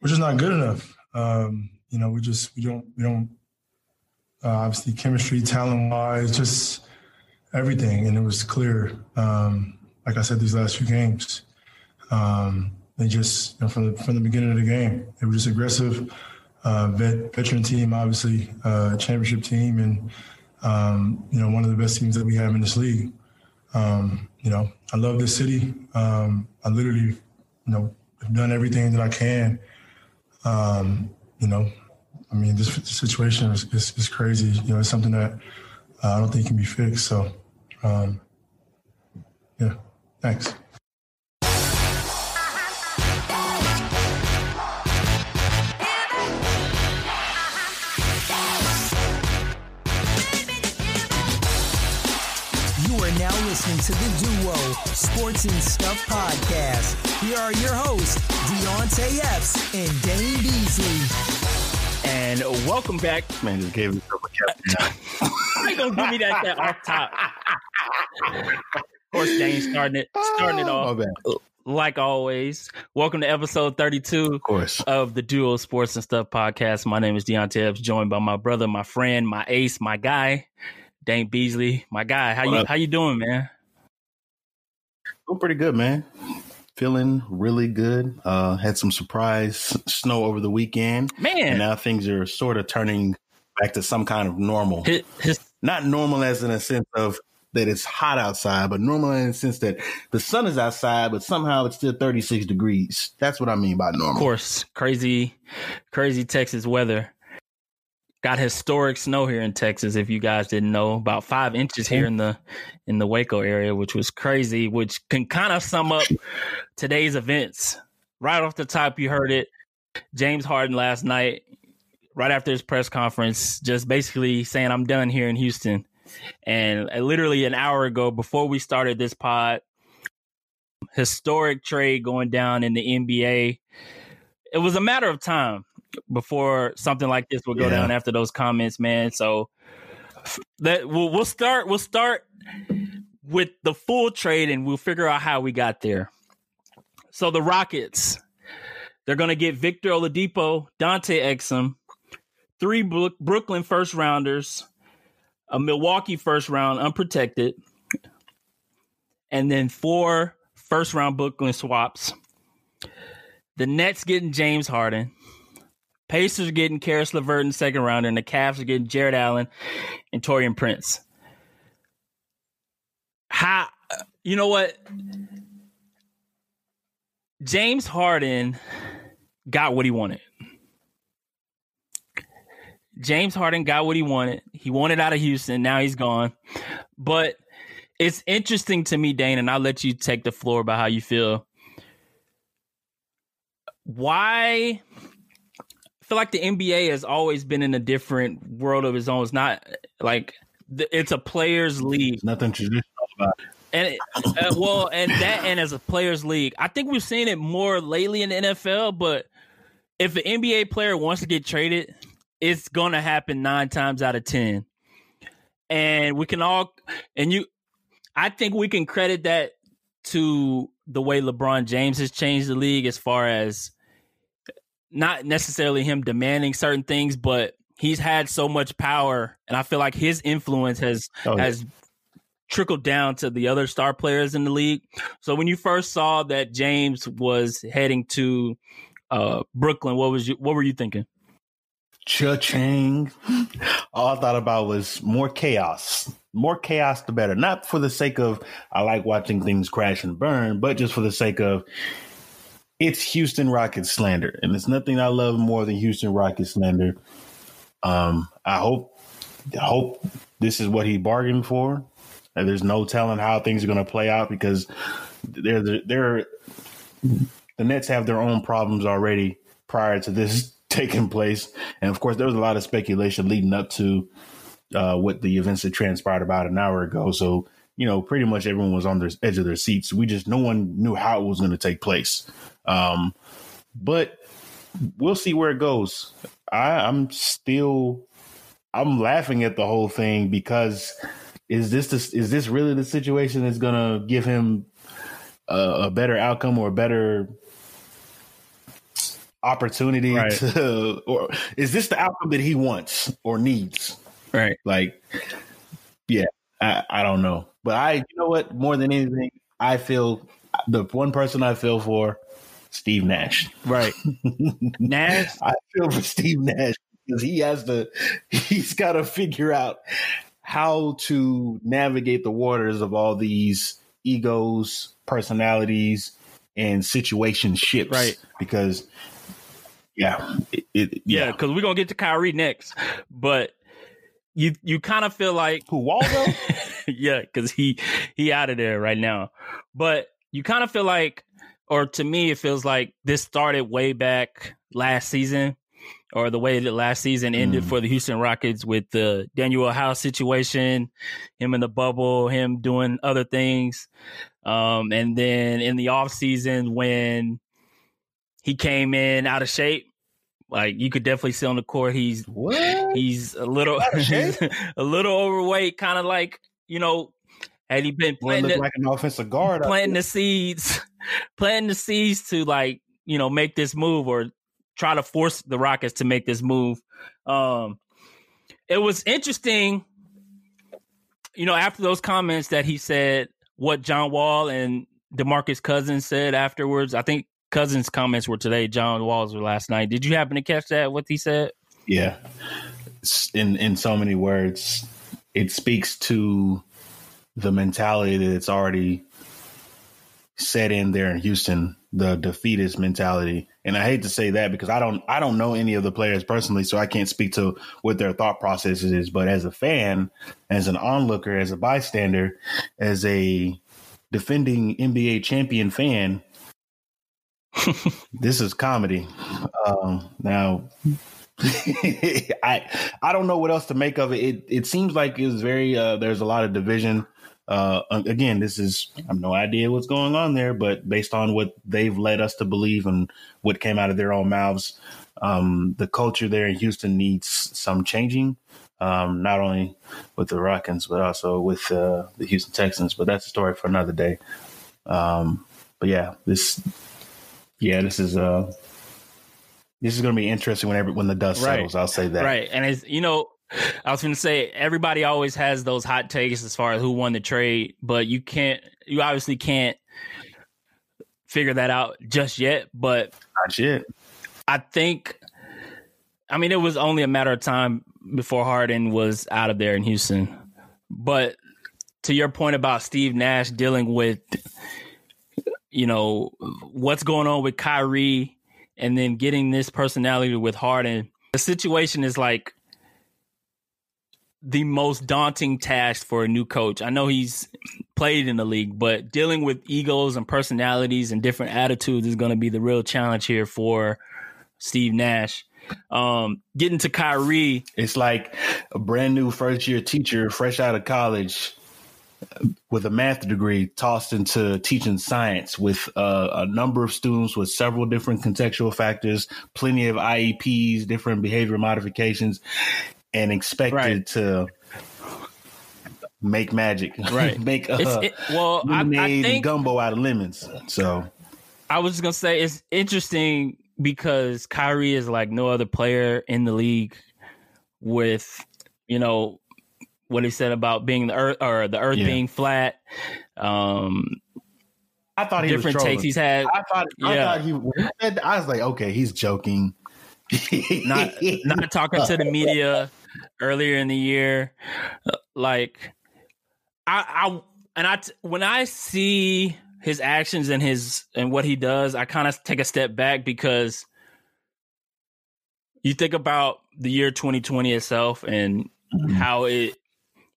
we're just not good enough. Um, you know, we just we don't we don't uh, obviously chemistry, talent wise, just everything, and it was clear. Um, like I said, these last few games, um, they just you know, from the from the beginning of the game, they were just aggressive. Uh, vet, veteran team, obviously, uh, championship team, and um, you know one of the best teams that we have in this league. Um, you know, I love this city. Um, I literally, you know, have done everything that I can. Um, you know, I mean, this, situation is, is, is, crazy. You know, it's something that uh, I don't think can be fixed. So, um, yeah, thanks. You are now listening to the Sports and Stuff podcast. Here are your hosts, Deonte Epps and Dane Beasley. And welcome back. Man just gave himself a captain. I gonna give me that, that off top. of course, Dane starting it, starting it oh, off. Like always, welcome to episode 32 of, course. of the Duo Sports and Stuff podcast. My name is Deonte Epps, joined by my brother, my friend, my ace, my guy, Dane Beasley, my guy. How what you up? how you doing, man? Doing pretty good, man. Feeling really good. Uh had some surprise snow over the weekend. Man. And now things are sort of turning back to some kind of normal. His, his, Not normal as in a sense of that it's hot outside, but normal in the sense that the sun is outside, but somehow it's still 36 degrees. That's what I mean by normal. Of course. Crazy, crazy Texas weather got historic snow here in Texas. If you guys didn't know, about five inches here in the in the Waco area, which was crazy. Which can kind of sum up today's events. Right off the top, you heard it. James Harden last night, right after his press conference, just basically saying, "I'm done here in Houston." And uh, literally an hour ago, before we started this pod, historic trade going down in the NBA. It was a matter of time before something like this will go yeah. down after those comments, man. So that we'll, we'll start we'll start with the full trade and we'll figure out how we got there. So the Rockets, they're going to get Victor Oladipo, Dante Exum, three Brooklyn first rounders, a Milwaukee first round unprotected, and then four first round Brooklyn swaps. The Nets getting James Harden. Pacers are getting Caris LeVert in the second round, and the Cavs are getting Jarrett Allen and Taurean Prince. How you know what? James Harden got what he wanted. James Harden got what he wanted. He wanted out of Houston. Now he's gone. But it's interesting to me, Dane, and I'll let you take the floor about how you feel. Why feel like the NBA has always been in a different world of its own. It's not like it's a players' league. nothing traditional about it. And uh, well, and that and as a players' league, I think we've seen it more lately in the NFL. But if an NBA player wants to get traded, it's going to happen nine times out of ten. And we can all, and you, I think we can credit that to the way LeBron James has changed the league as far as not necessarily him demanding certain things, but he's had so much power, and I feel like his influence has oh, yeah. has trickled down to the other star players in the league. So when you first saw that James was heading to uh, Brooklyn, what was you what were you thinking? Cha-ching. All I thought about was more chaos. More chaos, the better. Not for the sake of I like watching things crash and burn, but just for the sake of it's Houston Rockets slander, and it's nothing I love more than Houston Rockets slander. Um, I hope, hope this is what he bargained for. And there's no telling how things are going to play out because they're they're the Nets have their own problems already prior to this taking place, and of course there was a lot of speculation leading up to uh, what the events that transpired about an hour ago. So you know, pretty much everyone was on the edge of their seats. We just no one knew how it was going to take place. Um, but we'll see where it goes. I, I'm still I'm laughing at the whole thing because is this the, is this really the situation that's gonna give him a, a better outcome or a better opportunity Right. to, or is this the outcome that he wants or needs? Right. Like, yeah, I, I don't know. But I, you know what? More than anything, I feel the one person I feel for, Steve Nash. Right. Nash. I feel for Steve Nash because he has to, he's got to figure out how to navigate the waters of all these egos, personalities, and situation ships. Right. Because, yeah, it, it, Yeah, because we're gonna get to Kyrie next, but you you kind of feel like Who Waldo? yeah, because he he out of there right now. But you kind of feel like, or to me, it feels like this started way back last season, or the way that last season ended Mm. for the Houston Rockets with the Danuel House situation, him in the bubble, him doing other things, um, and then in the off season when he came in out of shape. Like you could definitely see on the court, he's what? He's a little a little overweight, kind of like you know, had he been planting like an offensive guard. planting the seeds, planting the seeds to like you know make this move or try to force the Rockets to make this move. Um, it was interesting, you know, after those comments that he said what John Wall and Demarcus Cousins said afterwards. I think Cousins' comments were today. John Wall's were last night. Did you happen to catch that? What he said? Yeah. In in so many words, it speaks to the mentality that it's already set in there in Houston, the defeatist mentality. And I hate to say that because I don't I don't know any of the players personally, so I can't speak to what their thought process is. But as a fan, as an onlooker, as a bystander, as a defending NBA champion fan, this is comedy. Um, now, I I don't know what else to make of it. It it seems like it's very uh, there's a lot of division. Uh, again, this is I have no idea what's going on there, but based on what they've led us to believe and what came out of their own mouths, um, the culture there in Houston needs some changing. Um, not only with the Rockins, but also with uh, the Houston Texans. But that's a story for another day. Um, but yeah, this yeah, this is uh this is going to be interesting whenever when the dust Right. settles. I'll say that. Right. And it's you know, I was gonna say everybody always has those hot takes as far as who won the trade, but you can't you obviously can't figure that out just yet. But Not yet. I think I mean it was only a matter of time before Harden was out of there in Houston. But to your point about Steve Nash dealing with you know what's going on with Kyrie and then getting this personality with Harden, the situation is like the most daunting task for a new coach. I know he's played in the league, but dealing with egos and personalities and different attitudes is going to be the real challenge here for Steve Nash. Um, getting to Kyrie, It's like a brand new first year teacher, fresh out of college, with a math degree, tossed into teaching science with uh, a number of students with several different contextual factors, plenty of IEPs, different behavior modifications, and expected Right. to make magic, Right. make uh, it, well, I, lemonade I think gumbo out of lemons. So I was just gonna say it's interesting because Kyrie is like no other player in the league with, you know, what he said about being the earth or the earth Yeah. being flat. Um, I thought he different was trolling. takes he's had. I thought, I Yeah. thought he, when he said that, I was like, okay, he's joking. not not talking to the media earlier in the year. Like I, I and I when I see his actions and his and what he does, I kind of take a step back because you think about the year 2020 itself and how it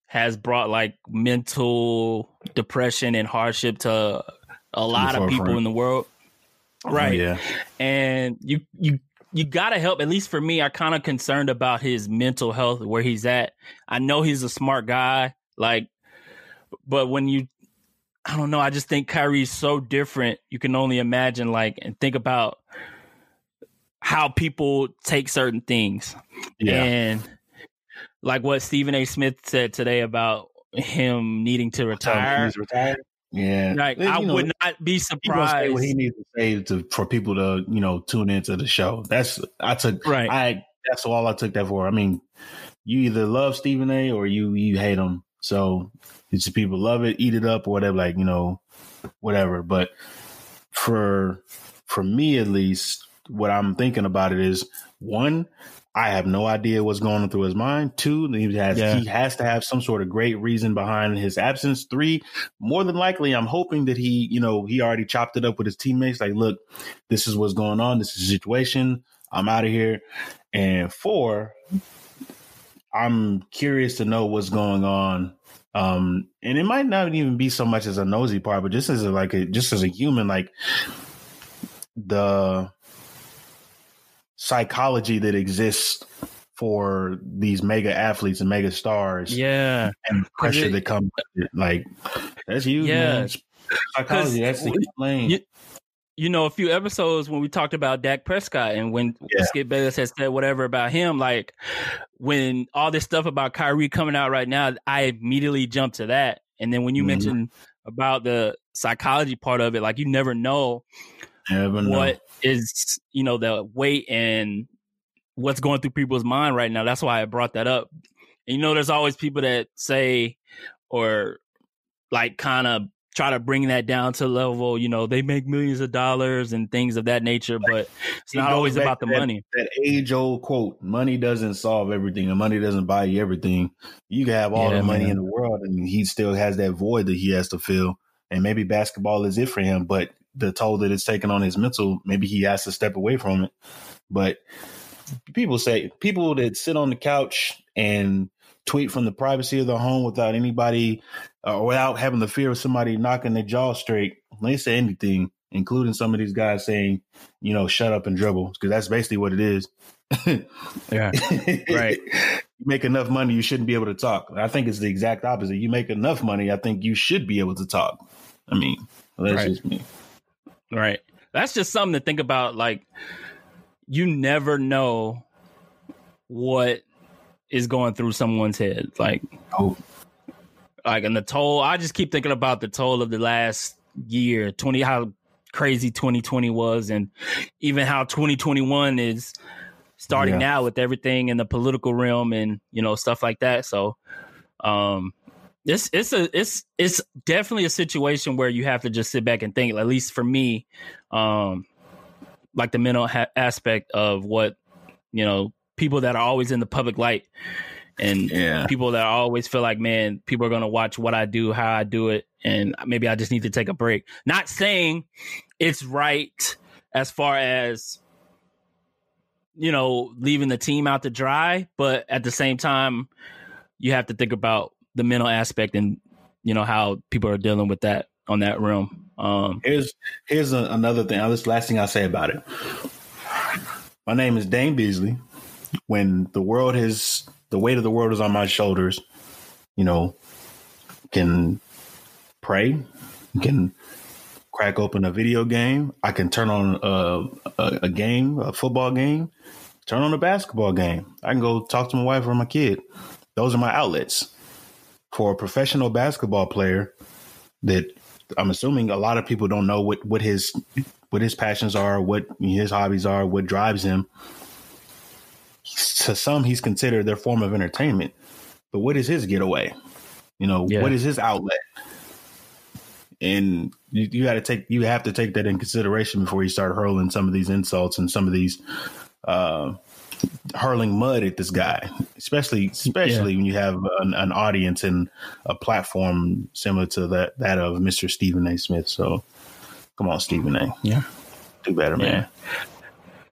has brought like mental depression and hardship to a lot of people in the world. Right Yeah. and you you you gotta help at least for me i kind of concerned about his mental health where he's at i know he's a smart guy like but when you i don't know i just think kyrie's so different you can only imagine like and think about how people take certain things Yeah. and like what stephen a smith said today about him needing to retire He's retired. Yeah, like You I know, would not be he gonna say surprised. what he needs to say to for people to you know tune into the show. That's I took Right. I that's all I took that for. I mean, you either love Stephen A. or you you hate him. So it's people love it, eat it up, or whatever. Like you know, whatever. But for for me at least, what I'm thinking about it is one. I have no idea what's going on through his mind. Two, he has Yeah. he has to have some sort of great reason behind his absence. Three, more than likely, I'm hoping that he, you know, he already chopped it up with his teammates. Like, look, this is what's going on. This is the situation. I'm out of here. And four, I'm curious to know what's going on. Um, and it might not even be so much as a nosy part, but just as a, like a, just as a human, like the psychology that exists for these mega athletes and mega stars yeah, and the pressure it- that comes it. Like that's huge, Yeah. man. Psychology, that's the lane. you- you know, a few episodes when we talked about Dak Prescott and when Yeah. Skip Bayless had said whatever about him, like when all this stuff about Kyrie coming out right now, I immediately jumped to that. And then when you Mhm. mentioned about the psychology part of it, like you Never know. What is, you know, the weight and what's going through people's mind right now. That's why I brought that up. And, you know, there's always people that say or like kind of try to bring that down to level, you know, they make millions of dollars and things of that nature, but it's It not always about the that- money. That age old quote: "Money doesn't solve everything, and money doesn't buy you everything." You can have all Yeah, the money man. in the world, and he still has that void that he has to fill. And maybe basketball is it for him, but the toll that it's taken on his mental, maybe he has to step away from it. But people say people that sit on the couch and tweet from the privacy of their home without anybody uh, or without having the fear of somebody knocking their jaw straight. They say anything, including some of these guys saying, you know, shut up and dribble, because that's basically what it is. Yeah. Right. You make enough money, you shouldn't be able to talk. I think it's the exact opposite. You make enough money, I think you should be able to talk. I mean, that's Right. just me. Right. That's just something to think about. Like, you never know what is going through someone's head. Like, Oh, like and the toll i just keep thinking about the toll of the last year 20 how crazy 2020 was and even how 2021 is starting Yeah. now with everything in the political realm and you know stuff like that so um it's it's a it's it's definitely a situation where you have to just sit back and think at least for me um like the mental ha- aspect of what you know people that are always in the public light and yeah. people that always feel like, man, people are going to watch what I do, how I do it, and maybe I just need to take a break. Not saying it's right as far as, you know, leaving the team out to dry, but at the same time, you have to think about the mental aspect and, you know, how people are dealing with that on that realm. Um, Here's here's a, another thing. This last thing I'll say about it. My name is Dane Beasley. When the world has the weight of the world is on my shoulders, you know, can pray, can crack open a video game. I can turn on a, a, a game, a football game, turn on a basketball game. I can go talk to my wife or my kid. Those are my outlets. For a professional basketball player that I'm assuming a lot of people don't know what, what his what his passions are, what his hobbies are, what drives him. To some, he's considered their form of entertainment. But what is his getaway? You know, Yeah. what is his outlet? And you, you got to take you have to take that in consideration before you start hurling some of these insults and some of these uh, hurling mud at this guy, especially especially when you have an, an audience and a platform similar to that that of Mr. Stephen A. Smith. So, come on, Stephen A. Yeah. do better, man.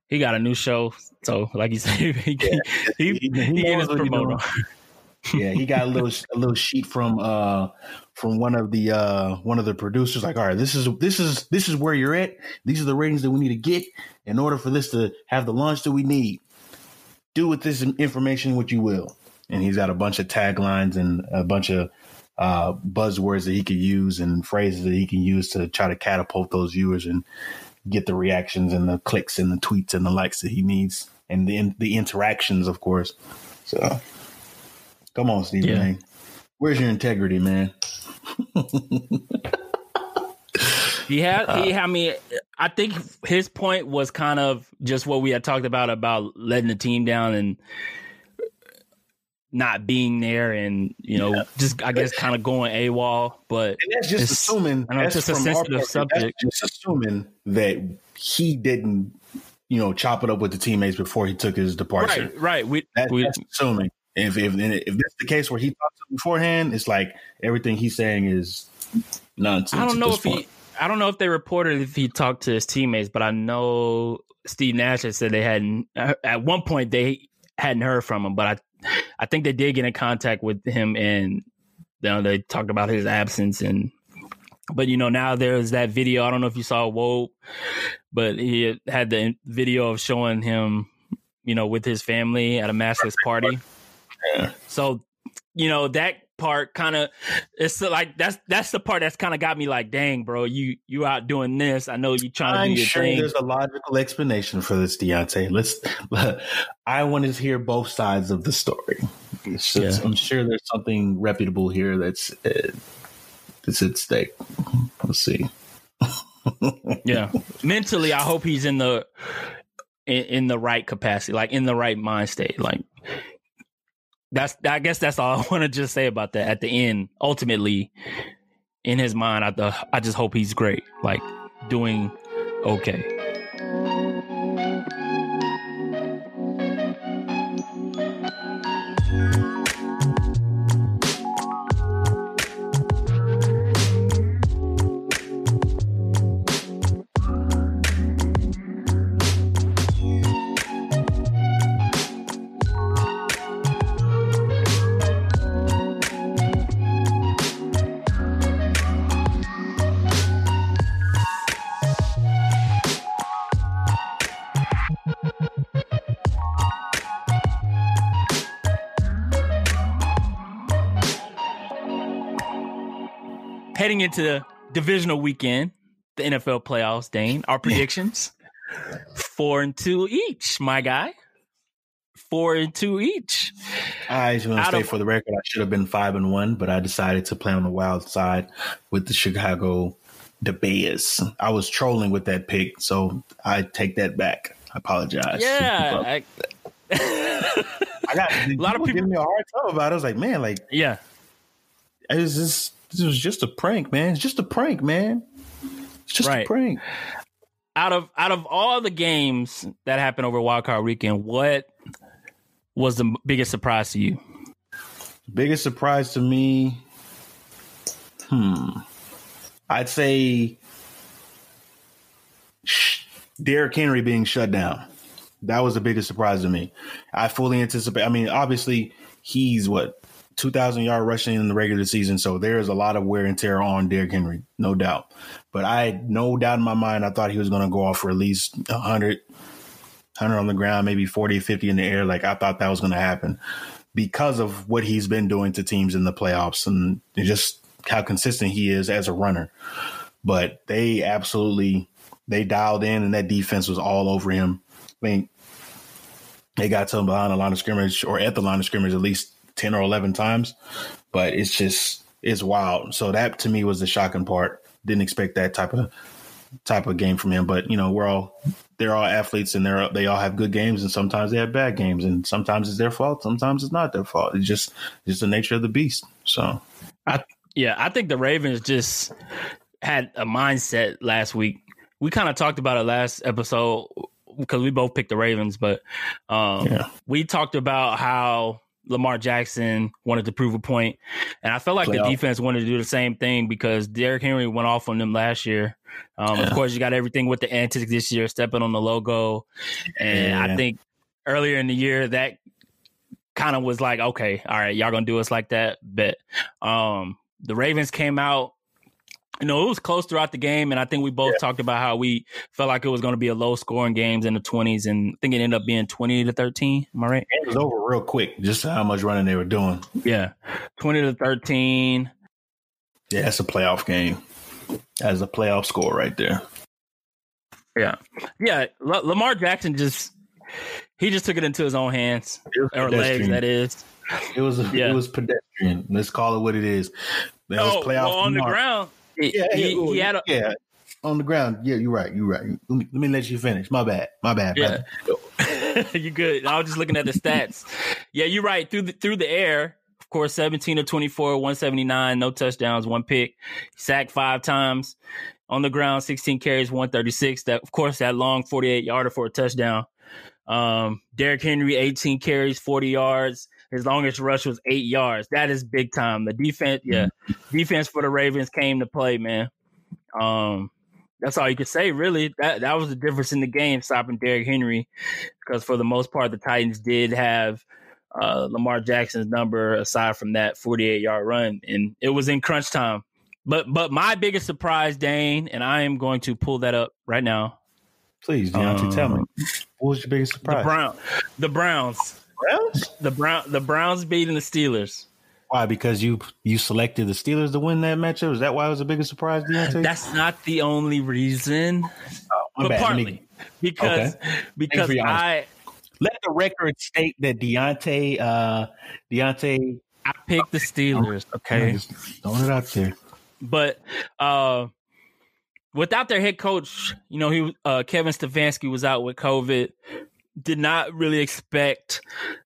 he got a new show, so like you said, he he, he, He- he he, knows in his what he promoter. yeah, he got a little a little sheet from uh from one of the uh one of the producers. Like, all right, this is this is this is where you're at. These are the ratings that we need to get in order for this to have the launch that we need. Do with this information what you will. And he's got a bunch of taglines and a bunch of uh buzzwords that he could use and phrases that he can use to try to catapult those viewers and get the reactions and the clicks and the tweets and the likes that he needs and the the interactions, of course. So. Come on, Stephen Yeah. Where's your integrity, man? He had he. Uh, I mean, I think his point was kind of just what we had talked about about letting the team down and not being there, and you know, Yeah. just I guess kind of going AWOL. But And that's just assuming. I know it's that's just a sensitive that's subject. Just assuming that he didn't, you know, chop it up with the teammates before he took his departure. right, right. We, That, we that's assuming. If if if that's the case where he talked to beforehand, it's like everything he's saying is nonsense. I don't know if he. I don't know if they reported if he talked to his teammates, but I know Steve Nash had said they hadn't. Uh, at one point, they hadn't heard from him, but I, I think they did get in contact with him, and you know, they talked about his absence. And but you know now there's that video. I don't know if you saw Woe, but he had the video of showing him, you know, with his family at a maskless party. Yeah. So, you know, that part kind of it's like that's that's the part that's kind of got me like, dang, bro, you you out doing this. I know you trying to I'm do your sure thing. there's a logical explanation for this, Deonte. Let's. I want to hear both sides of the story. Just- Yeah. I'm sure there's something reputable here that's uh, that's at stake. Let's see. Yeah, mentally, I hope he's in the in, in the right capacity, like in the right mind state. Like that's I guess that's all I want to just say about that. At the end, ultimately, in his mind, I uh, I just hope he's great, like doing okay. Into the divisional weekend, the NFL playoffs, Dane, our predictions four and two each, my guy. Four and two each. I just want to say of- for the record, I should have been five and one, but I decided to play on the wild side with the Chicago the Bears. I was trolling with that pick, so I take that back. I apologize. Yeah, I- I got a lot of people- giving me a hard time about it. I was like, man, like yeah. it was just this was just a prank, man. It's just a prank, man. It's just Right. a prank. Out of out of all the games that happened over Wild Card Weekend, what was the biggest surprise to you? Biggest surprise to me, hmm, I'd say Derrick Henry being shut down. That was the biggest surprise to me. I fully anticipate. I mean, obviously, he's what two thousand yard rushing in the regular season, so there is a lot of wear and tear on Derrick Henry, no doubt. But I no doubt in my mind. I thought he was going to go off for at least 100, 100 on the ground, maybe 40, 50 in the air. Like I thought that was going to happen because of what he's been doing to teams in the playoffs and just how consistent he is as a runner. But they absolutely they dialed in and that defense was all over him. I mean, they got to him behind the line of scrimmage or at the line of scrimmage at least 10 or 11 times. But it's just it's wild. So that to me was the shocking part. Didn't expect that type of type of game from him. But you know, we're all they're all athletes and they're they all have good games and sometimes they have bad games and sometimes it's their fault, sometimes it's not their fault. It's just it's just the nature of the beast. So I Yeah, I think the Ravens just had a mindset last week. We kind of talked about it last episode because we both picked the Ravens, but um, Yeah. we talked about how Lamar Jackson wanted to prove a point, and I felt like the defense wanted to do the same thing because Derrick Henry went off on them last year. Um, Of course, you got everything with the antics this year, stepping on the logo, and I think earlier in the year that kind of was like, okay, all right, y'all gonna do us like that, but Um, the Ravens came out. You know, it was close throughout the game, and I think we both talked about how we felt like it was going to be a low scoring games in the twenties, and I think it ended up being twenty to thirteen. Am I right? it was over real quick, just how much running they were doing. Yeah, twenty to thirteen. Yeah, that's a playoff game. That's a playoff score right there. Yeah, yeah. L- Lamar Jackson just he just took it into his own hands or legs. pedestrian. That is. It was Yeah. it was pedestrian. Let's call it what it is. That was oh, No, playoff well, on the ground. He- Yeah, he, it- he had a yeah. on the ground. Yeah, you're right. You're right. Let me, let me let you finish. My bad. My bad. Yeah. you good. I was just looking at the stats. Yeah, you're right. Through the through the air, of course, 17 to 24, 179, no touchdowns, one pick, sacked five times. On the ground, 16 carries, 136. That of course that long 48 yarder for a touchdown. Um, Derrick Henry, 18 carries, 40 yards. His longest rush was eight yards. That is big time. The defense, yeah, mm-hmm. defense for the Ravens came to play, man. Um, that's all you could say, really. That that was the difference in the game, stopping Derrick Henry, because for the most part, the Titans did have uh, Lamar Jackson's number. Aside from that 48 yard run, and it was in crunch time. But but my biggest surprise, Dane, and I am going to pull that up right now. Please, Deonte, um, tell me what was your biggest surprise? The Brown, the Browns, Browns, the Brown, the Browns beating the Steelers. Why? Because you you selected the Steelers to win that matchup. Is that why it was the biggest surprise, Deonte? That's not the only reason, oh, but bad. partly me, because okay. because I let the record state that Deonte uh Deonte I picked the Steelers. Okay, throwing it out there. But uh, without their head coach, you know, he uh, Kevin Stefanski was out with COVID. Did not really expect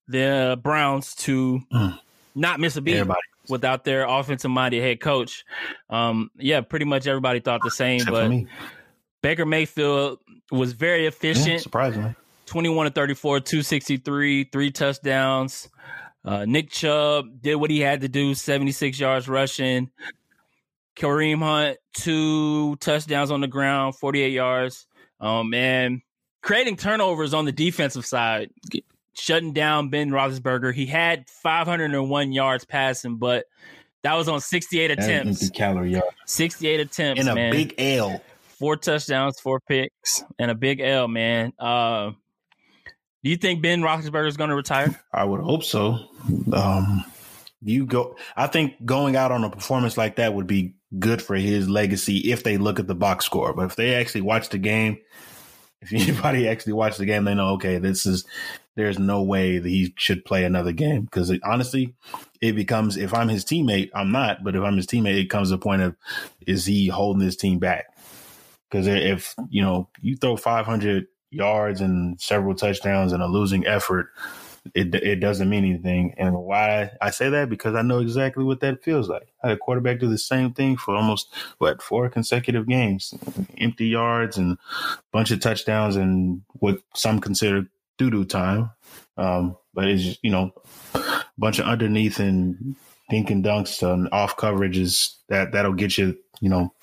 the Browns to. Mm not miss a beat everybody. without their offensive minded head coach. Um, yeah, pretty much everybody thought the same, Except but Baker Mayfield was very efficient. Yeah, surprisingly. 21 to 34, 263, three touchdowns. Uh, Nick Chubb did what he had to do, 76 yards rushing. Kareem Hunt, two touchdowns on the ground, 48 yards. Um, and creating turnovers on the defensive side shutting down Ben Roethlisberger. He had 501 yards passing, but that was on 68 attempts. Calorie yard. 68 attempts in a man. big L. Four touchdowns, four picks, and a big L, man. Uh, do you think Ben Roethlisberger is going to retire? I would hope so. Um, you go. I think going out on a performance like that would be good for his legacy if they look at the box score. But if they actually watch the game, if anybody actually watched the game, they know okay, this is there's no way that he should play another game because honestly, it becomes if I'm his teammate, I'm not, but if I'm his teammate, it comes to a point of is he holding his team back? Because if you know you throw 500 yards and several touchdowns and a losing effort, it it doesn't mean anything. And why I say that because I know exactly what that feels like. I had a quarterback do the same thing for almost what four consecutive games, empty yards and a bunch of touchdowns and what some consider doo doo time. Um, but it's you know a bunch of underneath and dink and dunks and off coverages that that'll get you you know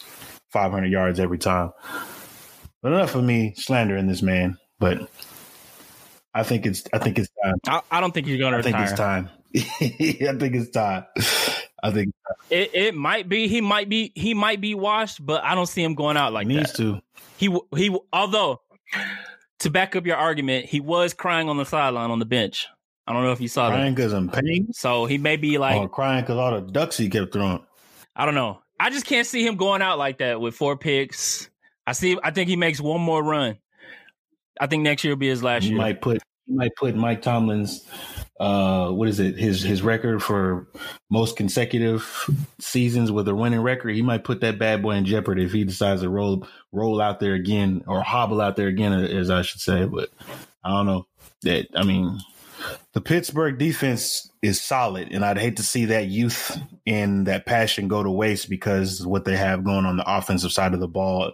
500 yards every time. But enough of me slandering this man. But I think it's I think it's time. I, I don't think you're going to. I think it's time. I think it's time. I think it, it might be. He might be. He might be washed, but I don't see him going out like he needs that. to. He he. Although to back up your argument, he was crying on the sideline on the bench. I don't know if you saw crying that. Crying because I'm pain. So he may be like or crying because all the ducks he kept throwing. I don't know. I just can't see him going out like that with four picks. I see. I think he makes one more run. I think next year will be his last year. Might put he might put Mike Tomlin's uh, what is it his his record for most consecutive seasons with a winning record. He might put that bad boy in jeopardy if he decides to roll roll out there again or hobble out there again, as I should say. But I don't know that. I mean, the Pittsburgh defense is solid, and I'd hate to see that youth and that passion go to waste because what they have going on the offensive side of the ball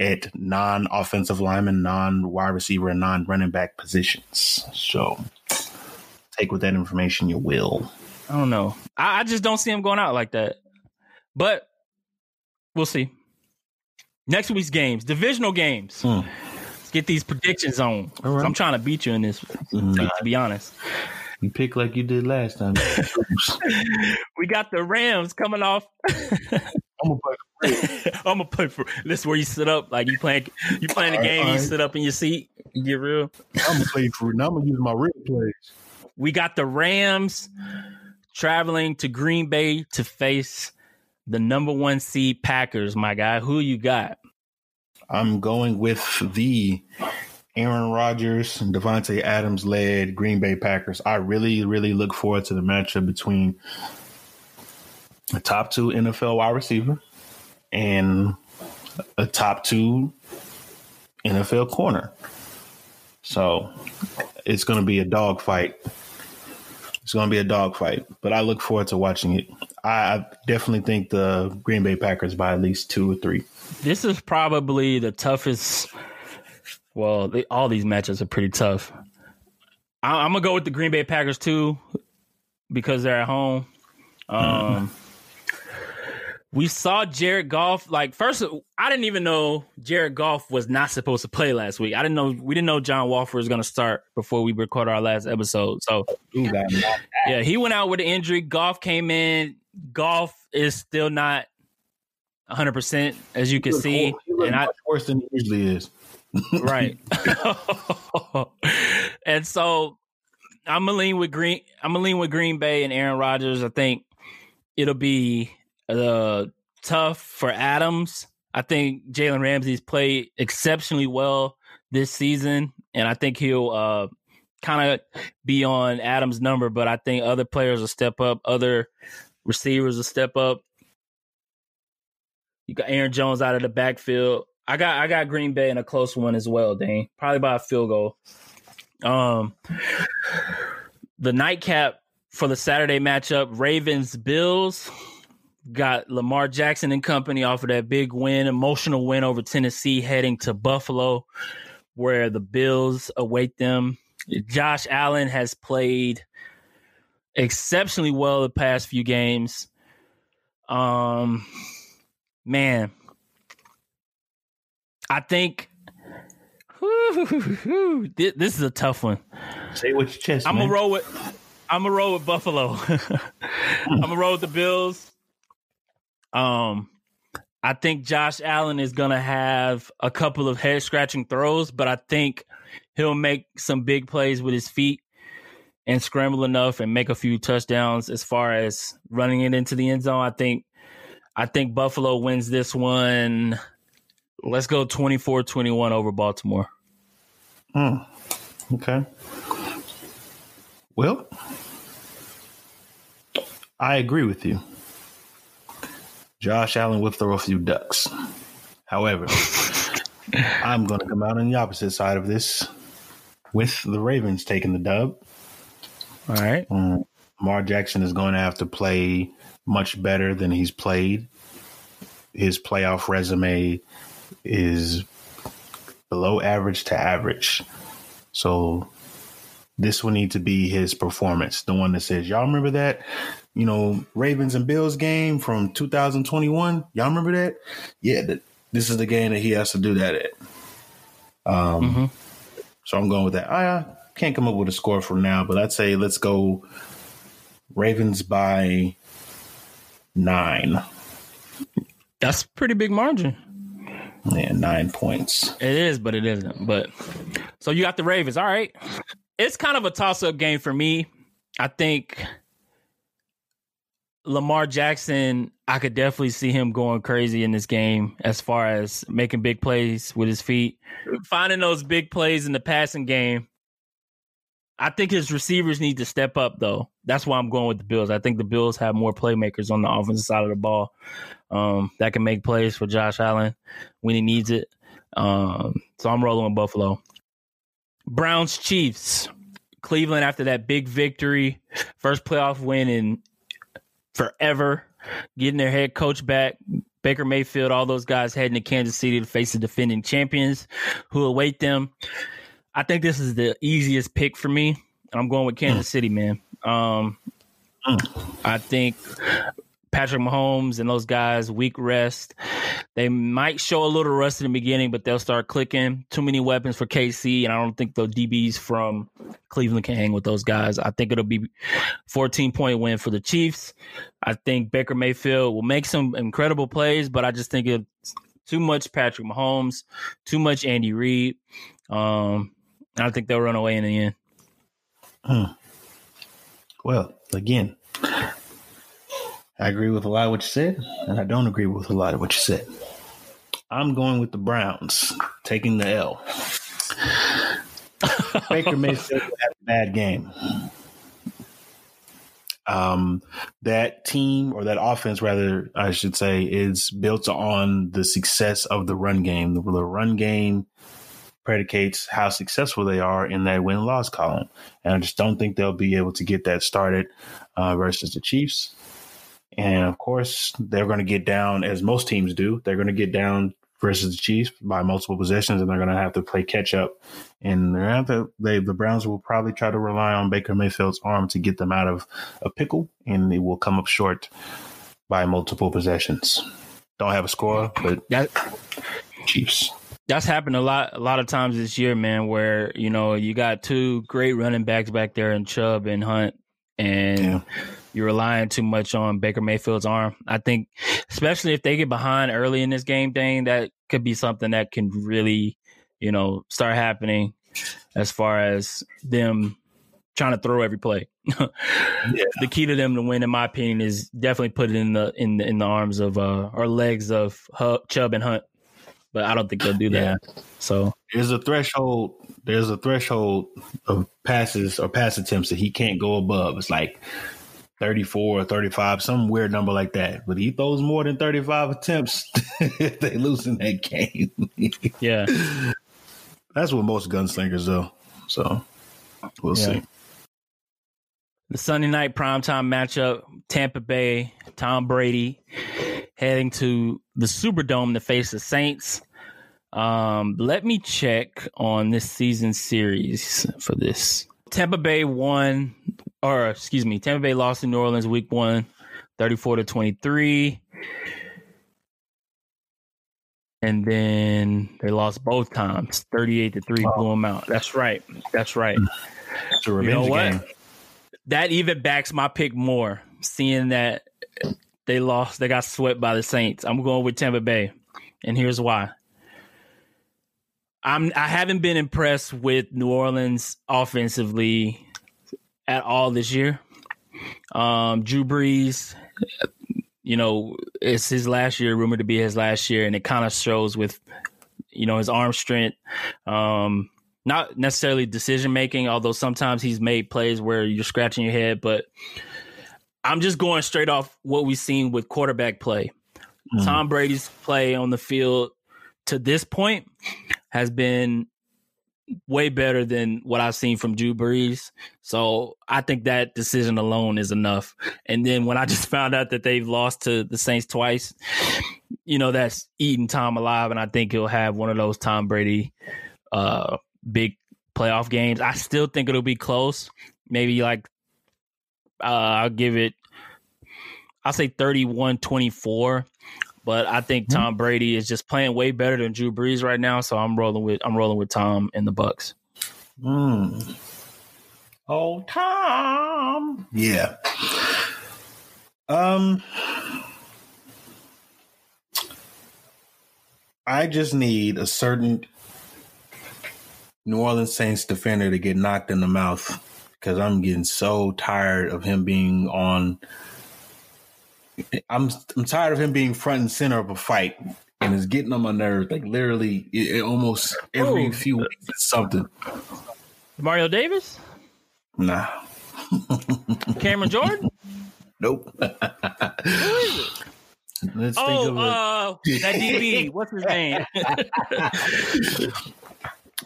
at non-offensive lineman, non-wide receiver, and non-running back positions. So take with that information you will. I don't know. I, I just don't see him going out like that. But we'll see. Next week's games, divisional games. Hmm. Let's get these predictions on. Right. I'm trying to beat you in this, nah. to be honest. You pick like you did last time. we got the Rams coming off. I'm gonna. I'm gonna play for. This is where you sit up, like you playing. You playing the game. Right. You sit up in your seat. You get real. I'm gonna play for. Now I'm gonna use my real plays. We got the Rams traveling to Green Bay to face the number one seed Packers. My guy, who you got? I'm going with the Aaron Rodgers and Davante Adams led Green Bay Packers. I really, really look forward to the matchup between the top two NFL wide receiver and a top two NFL corner. So it's going to be a dogfight. It's going to be a dogfight, but I look forward to watching it. I definitely think the Green Bay Packers by at least two or three. This is probably the toughest. Well, they, all these matchups are pretty tough. I, am gonna go with the Green Bay Packers too because they're at home. Um, we saw Jared Goff. Like first, I didn't even know Jared Goff was not supposed to play last week. I didn't know we didn't know John Wolford was going to start before we recorded our last episode. So yeah, he went out with an injury. Goff came in. Goff is still not 100 percent as you can see, and I worse than usually is. right. and so I'm gonna lean with Green. I'm gonna lean with Green Bay and Aaron Rodgers. I think it'll be uh, tough for Adams. I think Jalen Ramsey's played exceptionally well this season, and I think he'll uh, kind of be on Adams' number. But I think other players will step up, other receivers will step up. You got Aaron Jones out of the backfield. I got I got Green Bay in a close one as well, Dane. Probably by a field goal. Um, the nightcap for the Saturday matchup: Ravens Bills got Lamar Jackson and company off of that big win, emotional win over Tennessee, heading to Buffalo, where the Bills await them. Josh Allen has played exceptionally well the past few games. Um, man, I think whoo, this is a tough one. Say what you chest. I'm gonna roll with. I'm gonna roll with Buffalo. I'm gonna roll with the Bills. Um, I think Josh Allen is going to have a couple of head scratching throws, but I think he'll make some big plays with his feet and scramble enough and make a few touchdowns as far as running it into the end zone. I think I think Buffalo wins this one. Let's go 24-21 over Baltimore. Hmm. Okay. Well, I agree with you. Josh Allen will throw a few ducks. However, I'm going to come out on the opposite side of this with the Ravens taking the dub. All right. Um, Mar Jackson is going to have to play much better than he's played. His playoff resume is below average to average. So this will need to be his performance. The one that says, Y'all remember that? you know, Ravens and Bills game from 2021. Y'all remember that? Yeah, that, this is the game that he has to do that at. Um, mm-hmm. So I'm going with that. I can't come up with a score for now, but I'd say let's go Ravens by nine. That's pretty big margin. Yeah, nine points. It is, but it isn't. But so you got the Ravens. All right. It's kind of a toss up game for me. I think Lamar Jackson, I could definitely see him going crazy in this game as far as making big plays with his feet, finding those big plays in the passing game. I think his receivers need to step up, though. That's why I'm going with the Bills. I think the Bills have more playmakers on the offensive side of the ball um, that can make plays for Josh Allen when he needs it. Um, so I'm rolling with Buffalo. Browns Chiefs. Cleveland after that big victory, first playoff win in forever, getting their head coach back. Baker Mayfield, all those guys heading to Kansas City to face the defending champions who await them. I think this is the easiest pick for me. I'm going with Kansas mm. City, man. Um, mm. I think Patrick Mahomes and those guys, week rest. They might show a little rust in the beginning, but they'll start clicking. Too many weapons for KC, and I don't think the DBs from Cleveland can hang with those guys. I think it'll be 14 point win for the Chiefs. I think Baker Mayfield will make some incredible plays, but I just think it's too much Patrick Mahomes, too much Andy Reid. Um, I think they'll run away in the end. Hmm. Well, again, I agree with a lot of what you said, and I don't agree with a lot of what you said. I'm going with the Browns, taking the L. Baker Mayfield had a bad game. Um, that team or that offense, rather, I should say, is built on the success of the run game. The, the run game predicates how successful they are in that win loss column. And I just don't think they'll be able to get that started uh, versus the Chiefs. And of course, they're going to get down, as most teams do, they're going to get down versus the Chiefs by multiple possessions, and they're going to have to play catch up. And they're have to, they, the Browns will probably try to rely on Baker Mayfield's arm to get them out of a pickle, and they will come up short by multiple possessions. Don't have a score, but That Chiefs. that's happened a lot a lot of times this year, man, where, you know, you got two great running backs back there in Chubb and Hunt and Yeah. You're relying too much on Baker Mayfield's arm. I think especially if they get behind early in this game, Dane, that could be something that can really, you know, start happening as far as them trying to throw every play. The key to them to win, in my opinion, is definitely put it in the in the in the arms of uh or legs of Hu- Chubb and Hunt. But I don't think they'll do that. So There's a threshold. There's a threshold of passes or pass attempts that he can't go above. It's like 34 or 35, some weird number like that. But he throws more than 35 attempts, they lose in that game. yeah, That's what most gunslingers do. So we'll Yeah. see. the Sunday night primetime matchup: Tampa Bay, Tom Brady heading to the Superdome to face the Saints. Um, let me check on this season series for this. Tampa Bay won, or excuse me, Tampa Bay lost in New Orleans week one, 34 to 23. And then they lost both times, 38 to 3, blew them out. That's right. That's right. Hmm. It's a You revenge know what? game. that even backs my pick more. Seeing that they lost, they got swept by the Saints. I'm going with Tampa Bay, and here's why. I'm I haven't been impressed with New Orleans offensively at all this year. Um, Drew Brees, you know, it's his last year, rumored to be his last year, and it kind of shows with, you know, his arm strength. Um, not necessarily decision making, although sometimes he's made plays where you're scratching your head, but I'm just going straight off what we've seen with quarterback play. Mm. Tom Brady's play on the field to this point has been way better than what I've seen from Drew Brees. So I think that decision alone is enough. And then when I just found out that they've lost to the Saints twice, you know, that's eating Tom alive. And I think he'll have one of those Tom Brady uh big playoff games. I still think it'll be close. Maybe like uh I'll give it I'll say 31-24. But I think Tom Brady is just playing way better than Drew Brees right now, so I'm rolling with I'm rolling with Tom and the Bucks. Mm. Oh, Tom. Yeah. Um, I just need a certain New Orleans Saints defender to get knocked in the mouth because I'm getting so tired of him being on. I'm I'm tired of him being front and center of a fight, and it's getting on my nerves. Like literally, it, it almost every Oh. few weeks it's something. Mario Davis, Nah, Cameron Jordan. nope. Who is it? Let's think Oh, uh, that DB. What's his name?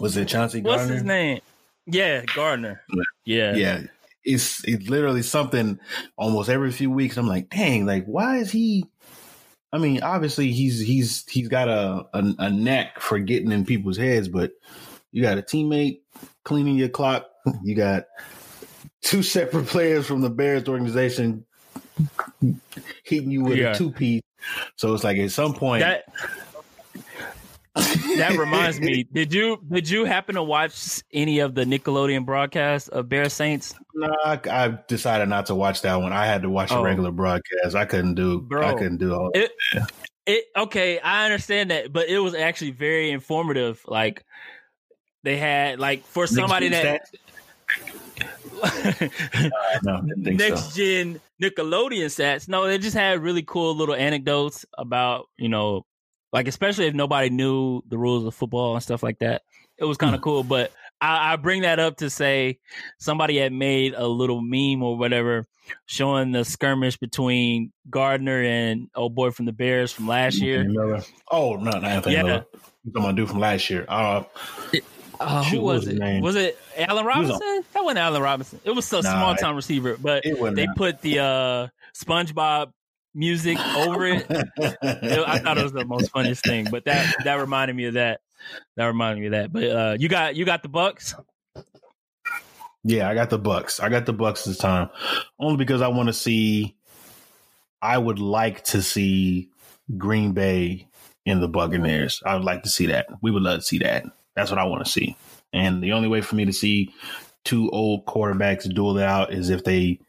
Was it Chauncey Gardner? What's his name? Yeah, Gardner. Yeah, Yeah, it's it's literally something almost every few weeks. I'm like, dang, like why is he? I mean, obviously he's he's he's got a a, a knack for getting in people's heads, but you got a teammate cleaning your clock. You got two separate players from the Bears organization hitting you with Yeah. a two piece. So it's like at some point, That that reminds me. Did you did you happen to watch any of the Nickelodeon broadcast of Bear Saints? No, I, I decided not to watch that one. I had to watch a Oh. regular broadcast. I couldn't do. Bro. I couldn't do all. It, it okay, I understand that, but it was actually very informative. Like they had like for somebody that no, didn't next so. gen Nickelodeon stats. No, they just had really cool little anecdotes about you know, like especially if nobody knew the rules of football and stuff like that. It was Hmm. kind of cool, but I, I bring that up to say somebody had made a little meme or whatever showing the skirmish between Gardner and old boy from the Bears from last year. Oh no, not Anthony Yeah. Miller. About dude from last year? Uh, Uh, who was was it? Was it Allen was on- Robinson? That wasn't Allen Robinson. It was a Nah, small time receiver, but they put the uh, SpongeBob music over it. I thought it was the most funniest thing, but that that reminded me of that. That reminded me of that. But uh, you got you got the Bucks. Yeah, I got the Bucks. I got the Bucks this time, only because I want to see. I would like to see Green Bay in the Buccaneers. I would like to see that. We would love to see that. That's what I want to see. And the only way for me to see two old quarterbacks duel it out is if they,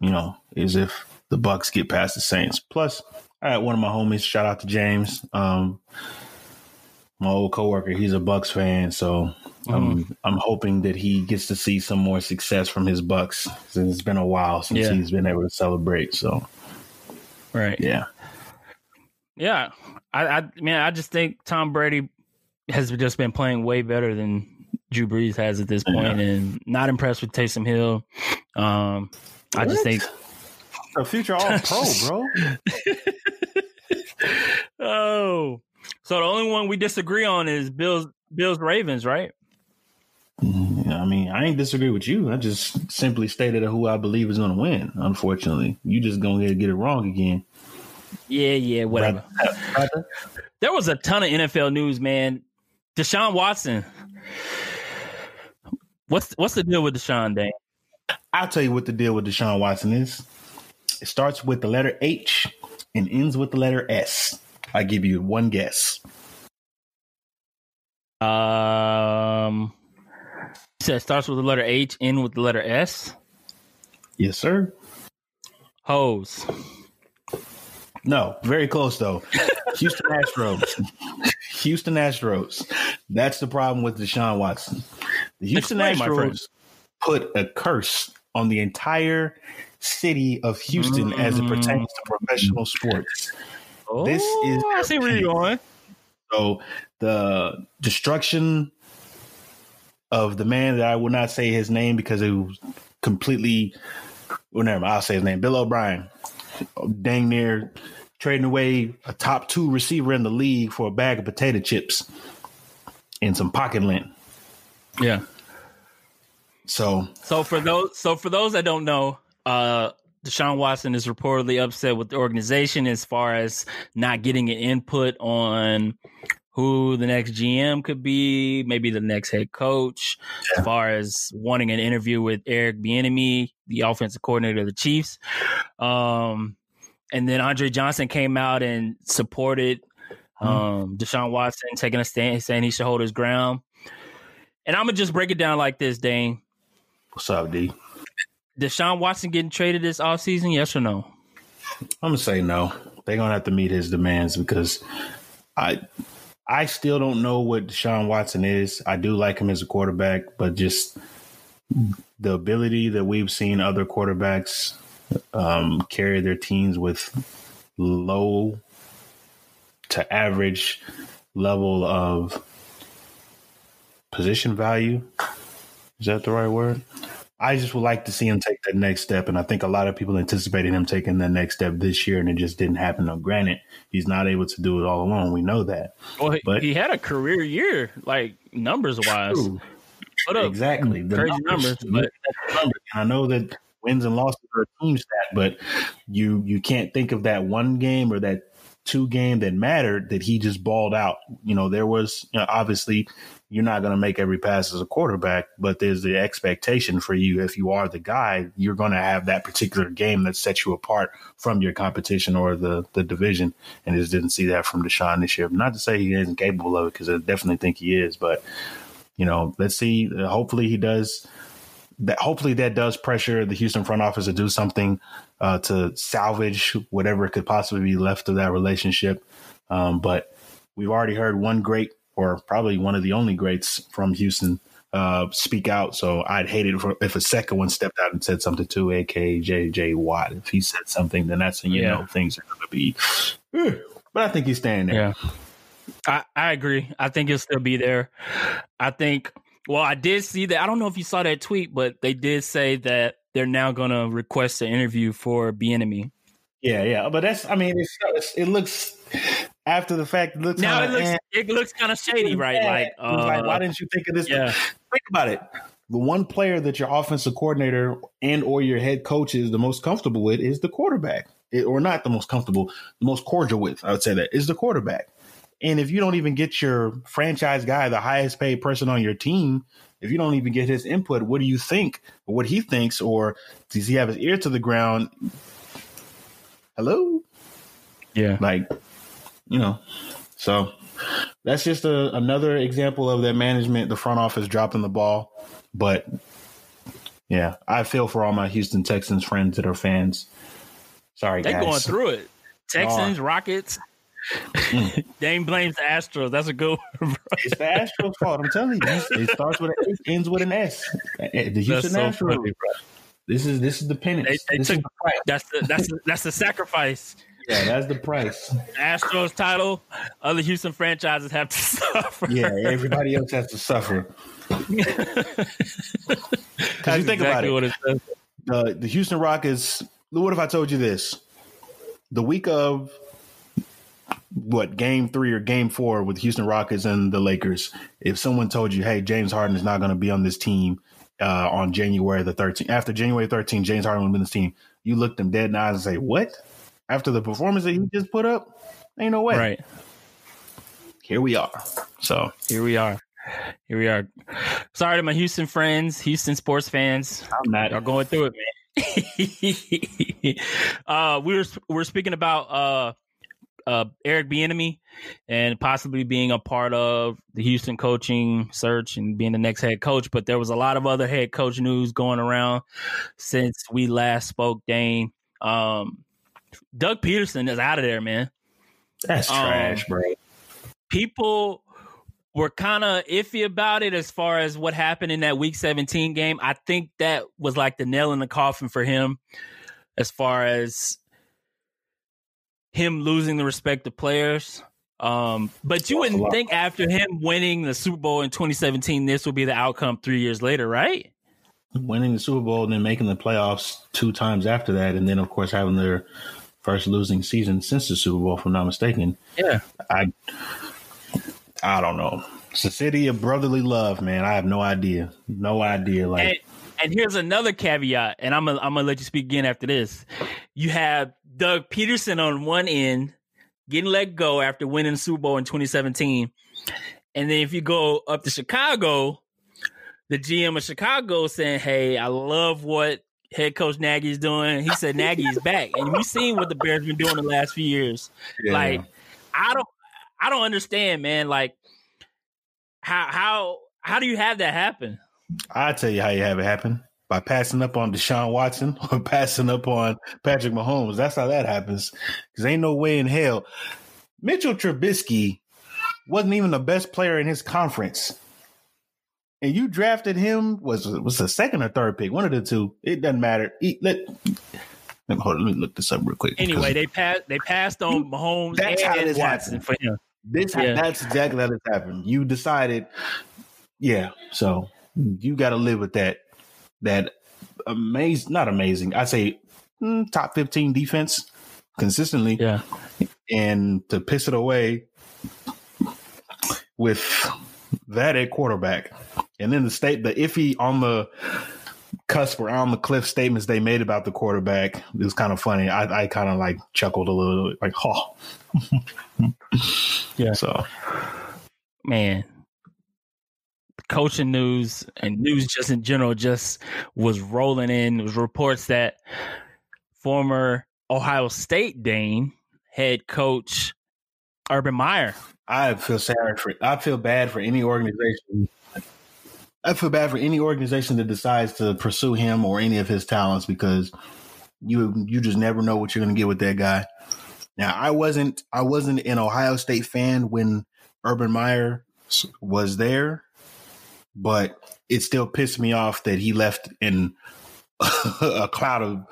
you know, is if the Bucks get past the Saints. Plus, I had one of my homies. Shout out to James, um, my old coworker. He's a Bucks fan, so I'm I'm hoping that he gets to see some more success from his Bucks. Since it's been a while since Yeah. he's been able to celebrate. So Right. yeah, Yeah. I, I man, I just think Tom Brady has just been playing way better than Drew Brees has at this point, and not impressed with Taysom Hill. Um, I just think a future All Pro, bro. Oh, so the only one we disagree on is Bills Bills Ravens, right? Mm, I mean, I ain't disagree with you. I just simply stated who I believe is going to win. Unfortunately, you just gonna get, get it wrong again. Yeah, yeah, whatever. Brother. There was a ton of NFL news, man. Deshaun Watson. What's what's the deal with Deshaun Dane? I'll tell you what the deal with Deshaun Watson is. It starts with the letter H and ends with the letter S. I give you one guess. Um, so it starts with the letter H, end with the letter S. Yes, sir. Hose. No, very close though. Houston Astros. Houston Astros. That's the problem with Deshaun Watson. The Houston Explain. Astros put a curse on the entire city of Houston as it mm. pertains to professional sports. Oh, This is I see where you're going. So the destruction of the man that I will not say his name because it was completely well never mind, I'll say his name. Bill O'Brien. Dang near trading away a top two receiver in the league for a bag of potato chips and some pocket lint. Yeah. So So for those, so for those that don't know, uh, Deshaun Watson is reportedly upset with the organization as far as not getting an input on who the next GM could be, maybe the next head coach, as far as wanting an interview with Eric Bieniemy, the offensive coordinator of the Chiefs. Um, and then Andre Johnson came out and supported um, Deshaun Watson, taking a stand, saying he should hold his ground. And I'm gonna just break it down like this, Dane. what's up, D? Deshaun Watson getting traded this offseason, yes or no? I'm gonna say no. They're gonna have to meet his demands because I I still don't know what Deshaun Watson is. I do like him as a quarterback, but just the ability that we've seen other quarterbacks um, carry their teams with low to average level of position value. Is that the right word? I just would like to see him take that next step. And I think a lot of people anticipated him taking that next step this year, and it just didn't happen. Now, granted, he's not able to do it all alone. We know that. Well, he, But- he had a career year, like numbers wise. Exactly. The crazy numbers, but numbers. And I know that wins and losses are a team stat, but you you can't think of that one game or that two game that mattered that he just balled out. You know, there was you know, obviously you're not going to make every pass as a quarterback, but there's the expectation for you if you are the guy, you're going to have that particular game that sets you apart from your competition or the the division. And just didn't see that from Deshaun this year. Not to say he isn't capable of it because I definitely think he is, but you know, let's see. Hopefully, he does that. Hopefully, that does pressure the Houston front office to do something uh, to salvage whatever could possibly be left of that relationship. Um, but we've already heard one great, or probably one of the only greats from Houston, uh, speak out. So I'd hate it if, if a second one stepped out and said something too, aka JJ Watt. If he said something, then that's when you Yeah. know things are going to be. eh. But I think he's staying there. yeah. I, I agree. I think he'll still be there. I think Well, I did see that. I don't know if you saw that tweet, but they did say that they're now going to request an interview for Bieniemy. Yeah, yeah, but that's. I mean, it's, it looks after the fact. It looks now it looks eh, it looks kind of shady, right? yeah. Like, was like, uh, why didn't you think of this? yeah. Think about it. The one player that your offensive coordinator and or your head coach is the most comfortable with is the quarterback, It- or not the most comfortable, the most cordial with. I would say that is the quarterback. And if you don't even get your franchise guy, the highest paid person on your team, if you don't even get his input, what do you think, or what he thinks, or does he have his ear to the ground? Hello, yeah. like you know so that's just a, another example of that management the front office dropping the ball but yeah i feel for all my houston texans friends that are fans sorry They're going through it. Texans, Rockets. Dame blames the Astros. That's a good one, bro. it's the astros fault i'm telling you it starts with an S, ends with an s Eh, the houston so astros funny, this is this is the penance They, they took the price. that's the that's the, that's the sacrifice. yeah that's the price Astros title. Other Houston franchises have to suffer. yeah everybody else has to suffer because you think about it it the the Houston Rockets. What if I told you this? The week of what game three or game four with Houston Rockets and the Lakers. If someone told you, "Hey, James Harden is not going to be on this team uh, on January the 13th," after January 13th, James Harden will be on this team. You look them dead in the eyes and say, "What?" After the performance that he just put up, ain't no way. Right. Here we are. So Here we are. Here we are. Sorry to my Houston friends, Houston sports fans. I'm not. Y'all going through it, man. uh, we were we are speaking about uh, uh, Eric Bieniemy and possibly being a part of the Houston coaching search and being the next head coach. But there was a lot of other head coach news going around since we last spoke. Dane, um, Doug Pederson is out of there, man. That's Um, trash, bro. people were kind of iffy about it as far as what happened in that week 17 game. I think that was like the nail in the coffin for him as far as him losing the respect of players. Um, but you wouldn't think after him winning the Super Bowl in 2017, this would be the outcome three years later, right? winning the Super Bowl and then making the playoffs two times after that, and then of course having their first losing season since the Super Bowl, if I'm not mistaken. Yeah. I I don't know. It's a city of brotherly love, man. I have no idea. No idea. Like And, here's another caveat, and I'm gonna I'm gonna let you speak again after this. You have Doug Pederson on one end getting let go after winning the Super Bowl in 2017, and then if you go up to Chicago, the GM of Chicago saying, "Hey, I love what head coach Nagy's doing." He said Nagy is back, and we've seen what the Bears been doing the last few years. yeah. Like, I don't I don't understand, man. Like, how how how do you have that happen? I tell you how you have it happen. By passing up on Deshaun Watson or passing up on Patrick Mahomes. That's how that happens. Because ain't no way in hell. Mitchell Trubisky wasn't even the best player in his conference. And you drafted him was was the second or third pick, one of the two. It doesn't matter. He- let, let, me, hold on, let me look this up real quick. Anyway, they passed they passed on Mahomes That's how and this Watson happened. for him. This Yeah. that's exactly how this happened. You decided, yeah. So you got to live with that. That amazing, not amazing. I say mm, top fifteen defense consistently, Yeah. and to piss it away with that at quarterback, and then the state the iffy on the cusp or on the cliff statements they made about the quarterback. It was kind of funny. I, I kind of like chuckled a little, like, oh, Yeah. So Man. Coaching news and news just in general just was rolling in. There was reports that former Ohio State Dane head coach Urban Meyer. I feel sorry for I feel bad for any organization. I feel bad for any organization that decides to pursue him or any of his talents because you you just never know what you're going to get with that guy. Now, I wasn't I wasn't an Ohio State fan when Urban Meyer was there, but it still pissed me off that he left in a cloud of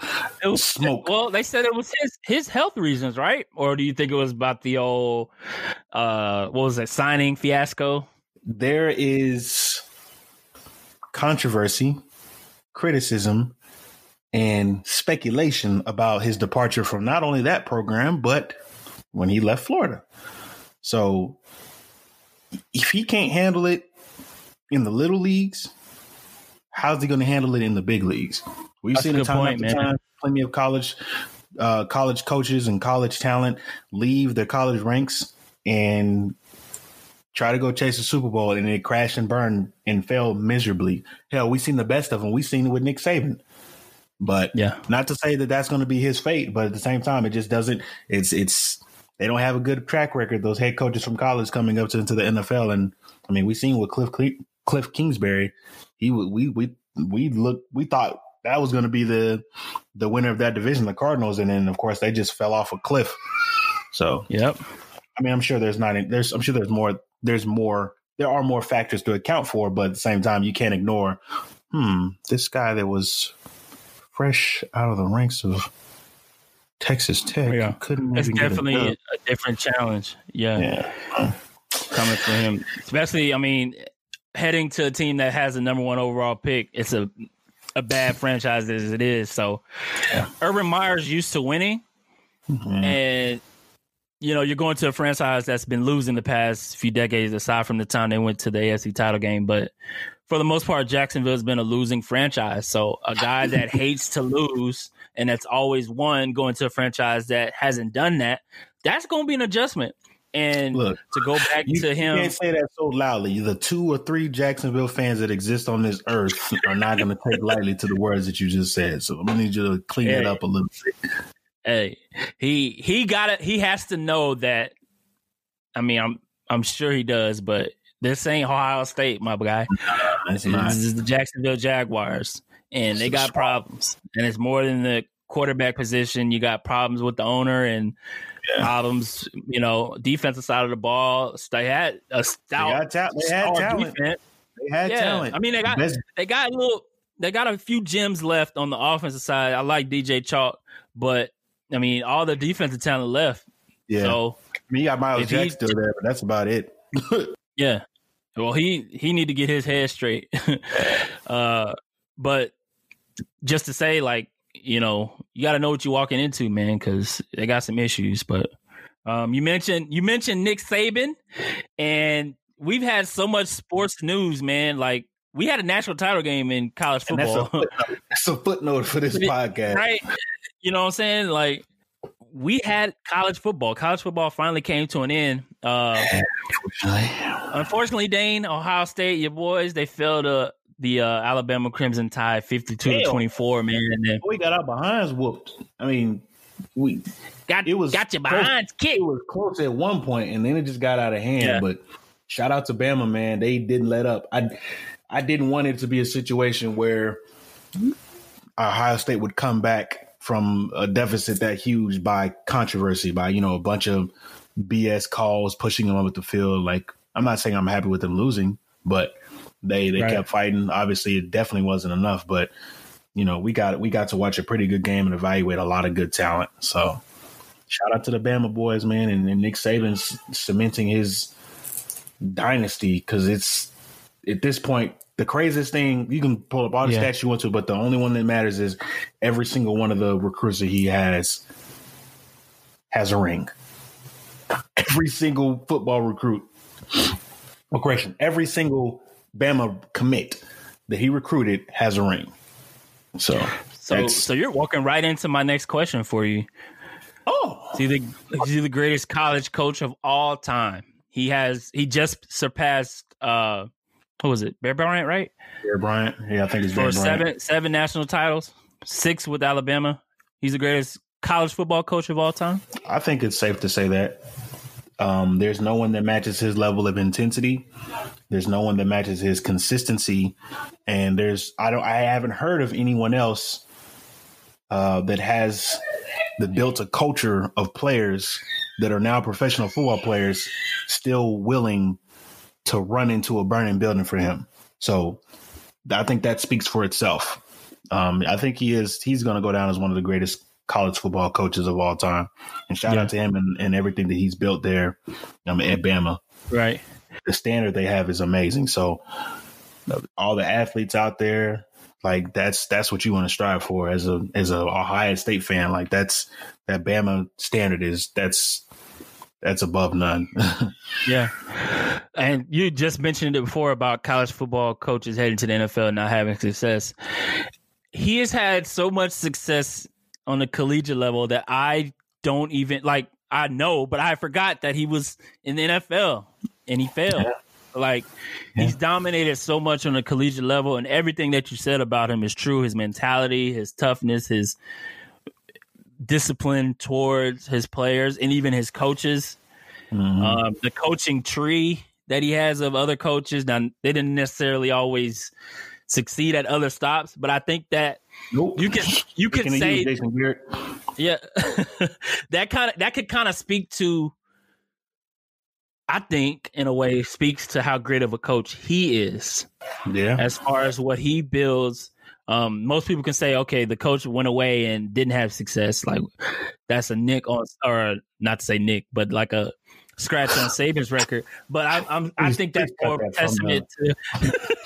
It was smoke. Well, they said it was his his health reasons, right? Or do you think it was about the old uh what was it, signing fiasco? there is controversy, criticism, and speculation about his departure from not only that program, but when he left Florida. So if he can't handle it in the little leagues, how's he going to handle it in the big leagues? We've That's seen it time point, after man. time, plenty of college uh, college coaches and college talent leave their college ranks and try to go chase a Super Bowl and it crashed and burned and failed miserably. Hell, we've seen the best of them. We've seen it with Nick Saban. But Yeah. not to say that that's going to be his fate, but at the same time, it just doesn't. It's it's they don't have a good track record. Those head coaches from college coming up to into the NFL, and I mean, we've seen with Cliff Cliff Kingsbury, he we we we look we thought that was going to be the the winner of that division, the Cardinals, and then of course they just fell off a cliff. So Yep. I mean, I'm sure there's not there's I'm sure there's more there's more there are more factors to account for, but at the same time, you can't ignore. Hmm, this guy that was fresh out of the ranks of Texas Tech Yeah. couldn't It's even get a definitely a different challenge. Yeah. yeah. coming for him. Especially, I mean, heading to a team that has the number one overall pick, it's a a bad franchise as it is. So, Urban Meyer's used to winning, Mhm. and you know you're going to a franchise that's been losing the past few decades, aside from the time they went to the AFC title game. But for the most part, Jacksonville's been a losing franchise. So, a guy that hates to lose and that's always won going to a franchise that hasn't done that, that's going to be an adjustment. And Look, to go back You, to him, you can't say that so loudly. The two or three Jacksonville fans that exist on this earth are not going to take lightly to the words that you just said. So I'm going to need you to clean it up a little bit. hey, he he got it. He has to know that. I mean, I'm I'm sure he does, but this ain't Ohio State, my guy. This is the Jacksonville Jaguars, and they got problems, and it's more than the quarterback position. You got problems with the owner and Yeah. problems, you know, defensive side of the ball. They had a They, stout, got ta- they had talent. defense. They had Yeah, talent. I mean, they got Best- they got a little they got a few gems left on the offensive side. I like DJ Chalk, but I mean all the defensive talent left. yeah. So I mean, you got Myles Jack he- still there, but that's about it. yeah. Well he he need to get his head straight. uh but just to say like, you know, you gotta know what you're walking into, man, because they got some issues. But um you mentioned you mentioned Nick Saban and we've had so much sports news, man. Like we had a national title game in college And that's a, football. that's a footnote for this podcast. right? You know what I'm saying? Like we had college football. College football finally came to an end. Uh, unfortunately, Dane, Ohio State, your boys, they fell to the uh, Alabama Crimson Tide, 52 to 24. Man, and then We got our behinds whooped. I mean, we got It was got your close. behind kicked. it was close at one point, and then it just got out of hand. Yeah. But shout out to Bama, man. They didn't let up. I I didn't want it to be a situation where Ohio State would come back from a deficit that huge by controversy, by you know a bunch of BS calls pushing them up the field. Like I'm not saying I'm happy with them losing, but they they Right. kept fighting. Obviously, it definitely wasn't enough, but you know we got we got to watch a pretty good game and evaluate a lot of good talent. So shout out to the Bama boys, man, and, and Nick Saban's cementing his dynasty because it's at this point the craziest thing. You can pull up all the Yeah. stats you want to, but the only one that matters is every single one of the recruits that he has has a ring. Every single football recruit, well, correction, every single Bama commit that he recruited has a ring. So, So, so you're walking right into my next question for you. oh, Is he the is he the greatest college coach of all time? He has he just surpassed uh what was it? Bear Bryant, right? Bear Bryant, yeah, I think it's Bear Bryant. seven seven national titles, six with Alabama. He's the greatest college football coach of all time. I think it's safe to say that. Um, there's no one that matches his level of intensity. There's no one that matches his consistency, and there's I don't I haven't heard of anyone else uh, that has that built a culture of players that are now professional football players still willing to run into a burning building for him. So I think that speaks for itself. Um, I think he is he's going to go down as one of the greatest college football coaches of all time. And shout Yeah. out to him and, and everything that he's built there um, at Bama. Right. The standard they have is amazing. So all the athletes out there. Like that's that's what you want to strive for as a as a Ohio State fan. Like that's that Bama standard is that's that's above none. yeah. And you just mentioned it before about college football coaches heading to the NFL and not having success. He has had so much success on the collegiate level that I don't even like I know, but I forgot that he was in the NFL and he failed. Yeah. Like yeah. he's dominated so much on the collegiate level, and everything that you said about him is true. His mentality, his toughness, his discipline towards his players, and even his coaches. Mm-hmm. Uh, the coaching tree that he has of other coaches. Now they didn't necessarily always succeed at other stops, but I think that nope. you can you can say yeah that kind of that could kind of speak to I think, in a way, speaks to how great of a coach he is. Yeah. As far as what he builds, um, most people can say, okay, the coach went away and didn't have success. Like that's a nick on, or not to say nick, but like a scratch on Saban's record. But I, I'm, I think that's more that testament to.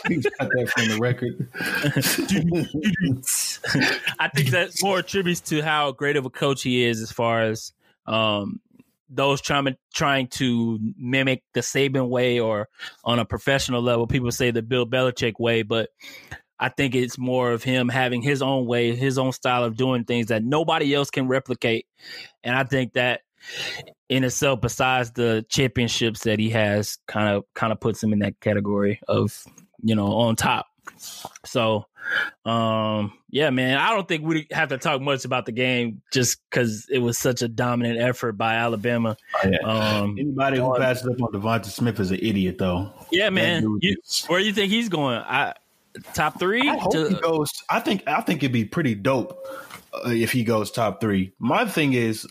please cut that from the record. I think that's more attributes to how great of a coach he is, as far as um, those trying trying to mimic the Saban way or on a professional level, people say the Bill Belichick way, but I think it's more of him having his own way, his own style of doing things that nobody else can replicate. And I think that in itself, besides the championships that he has, kind of kind of puts him in that category of, you know, on top. So um, yeah, man, I don't think we have to talk much about the game just because it was such a dominant effort by Alabama. Oh, yeah. um, Anybody who passes up on DeVonta Smith is an idiot, though. Yeah, man. You, where do you think he's going? I, top three? I hope to, he goes. I think. I think it'd be pretty dope uh, if he goes top three. My thing is,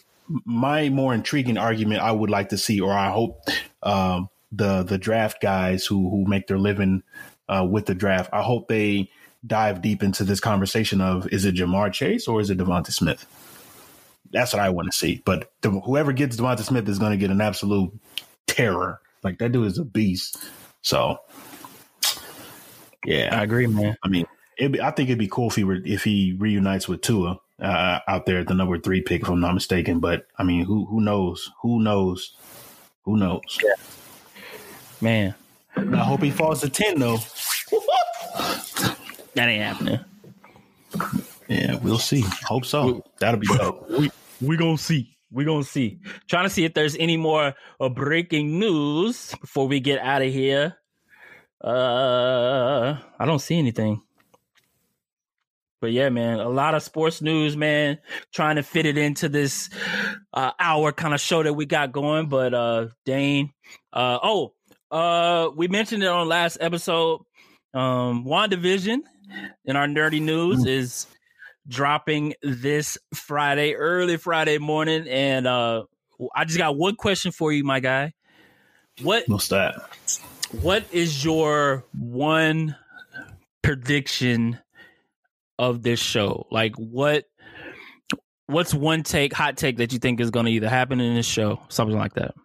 my more intriguing argument I would like to see, or I hope um, the the draft guys who who make their living uh, with the draft. I hope they dive deep into this conversation of is it Ja'Marr Chase or is it DeVonta Smith? That's what I want to see. But the, whoever gets DeVonta Smith is going to get an absolute terror. Like that dude is a beast. So, yeah, I agree, man. I mean, be, I think it'd be cool if he re, if he reunites with Tua uh, out there at the number three pick, if I'm not mistaken. But I mean, who who knows? Who knows? Who knows? Yeah. Man, I hope he falls to ten though. That ain't happening. Yeah, we'll see. Hope so. That'll be dope. We we gonna see. We're gonna see. Trying to see if there's any more uh, breaking news before we get out of here. Uh, I don't see anything. But yeah, man, a lot of sports news, man. Trying to fit it into this uh, hour kind of show that we got going. But uh, Dane, uh, oh, uh, we mentioned it on last episode. Um, WandaVision in our nerdy news mm. is dropping this Friday, early Friday morning. And uh, I just got one question for you, my guy. What What's that? What is your one prediction of this show? Like what what's one take, hot take that you think is gonna either happen in this show? Something like that.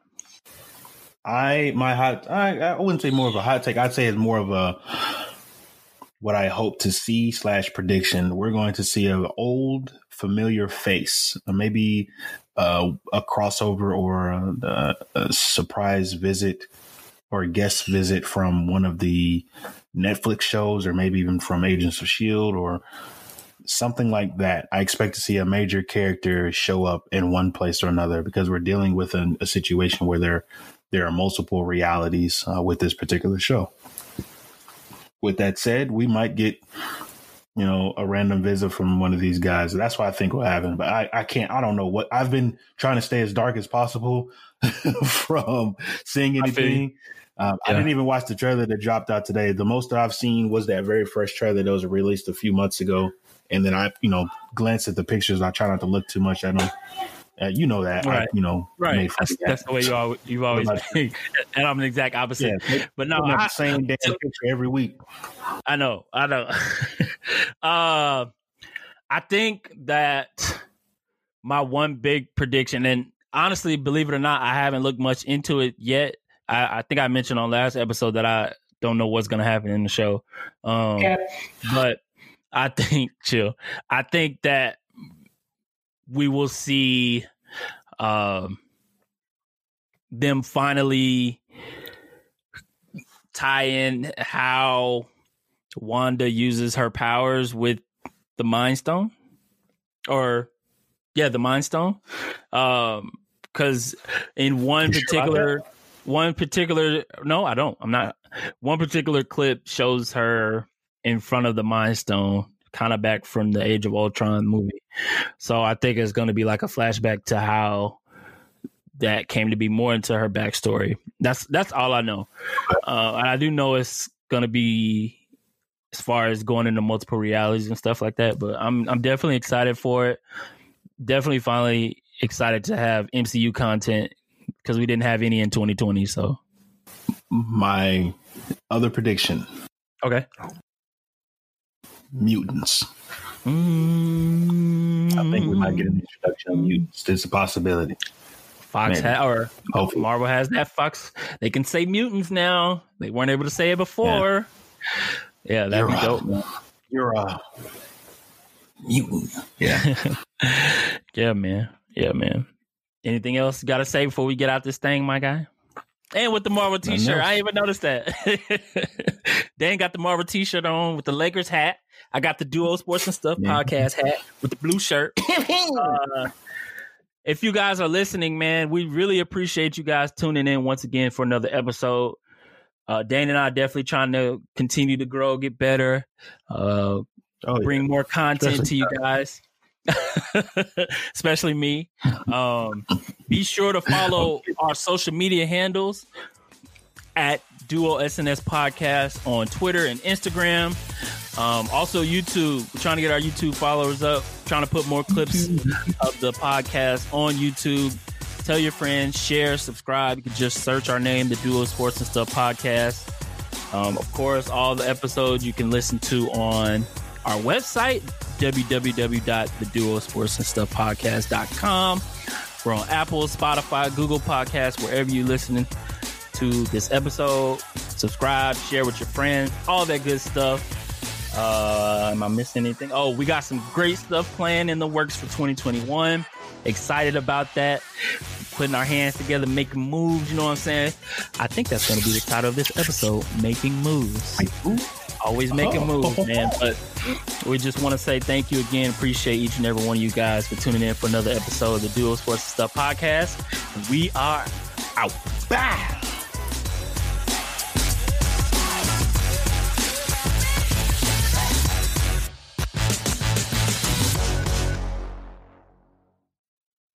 I my hot I, I wouldn't say more of a hot take. I'd say it's more of a what I hope to see slash prediction. We're going to see an old familiar face, maybe uh, a crossover or a, a, surprise visit or guest visit from one of the Netflix shows, or maybe even from Agents of Shield or something like that. I expect to see a major character show up in one place or another because we're dealing with a, a situation where there there are multiple realities uh, with this particular show with that said, we might get, you know, a random visit from one of these guys. That's what I think will happen. But I, I can't, I don't know what I've been trying to stay as dark as possible from seeing anything. Um, yeah. I didn't even watch the trailer that dropped out today. The most that I've seen was that very first trailer that was released a few months ago. And then I, you know, glanced at the pictures. I try not to look too much at them. Uh, you know that, right? I, you know, right? That's, that's, the way you always, you've always been, and I'm an exact opposite. Yeah, but no, I, the same damn so, picture every week. I know, I know. uh, I think that my one big prediction, and honestly, believe it or not, I haven't looked much into it yet. I, I think I mentioned on last episode that I don't know what's gonna happen in the show. Um, but I think chill. I think that we will see um, them finally tie in how Wanda uses her powers with the Mind Stone, or yeah, the Mind Stone. Um, because in one You sure particular, one particular, no, I don't. I'm not. One particular clip shows her in front of the Mind Stone, kind of back from the Age of Ultron movie. So I think it's going to be like a flashback to how that came to be more into her backstory. That's that's all I know. Uh, and I do know it's going to be as far as going into multiple realities and stuff like that. But I'm I'm definitely excited for it. Definitely, finally excited to have MCU content because we didn't have any in 2020. So My other prediction: okay. mutants. Mm, I think we might get an introduction of mutants. There's a possibility. Fox ha- or Hopefully. Marvel has that. Fox they can say mutants now. They weren't able to say it before. Yeah, that'd be You're dope. a, you're a mutant. Yeah. Yeah, man. Yeah, man. Anything else you got to say before we get out this thing, my guy? And with the Marvel T-shirt, else. I even noticed that. Dan got the Marvel T-shirt on with the Lakers hat. I got the Duo Sports and Stuff Yeah. podcast hat with the blue shirt. Uh, if you guys are listening, man, we really appreciate you guys tuning in once again for another episode. Uh, Dan and I are definitely trying to continue to grow, get better, uh, Oh, yeah. bring more content Especially to you guys, especially me. Um, be sure to follow our social media handles at Duo SNS Podcast on Twitter and Instagram. Um, also, YouTube. We're trying to get our YouTube followers up, trying to put more clips of the podcast on YouTube. Tell your friends, share, subscribe. You can just search our name, the Duo Sports and Stuff Podcast. Um, of course, all the episodes you can listen to on our website, www.theduosportsandstuffpodcast.com. We're on Apple, Spotify, Google Podcasts, wherever you're listening to this episode. Subscribe, share with your friends, all that good stuff. Uh, am I missing anything? Oh, we got some great stuff planned in the works for 2021. Excited about that. Putting our hands together, making moves. You know what I'm saying? I think that's going to be the title of this episode: "Making Moves." Always making Oh. moves, man. But we just want to say thank you again. Appreciate each and every one of you guys for tuning in for another episode of the Duo Sports and Stuff podcast. We are out. Bah!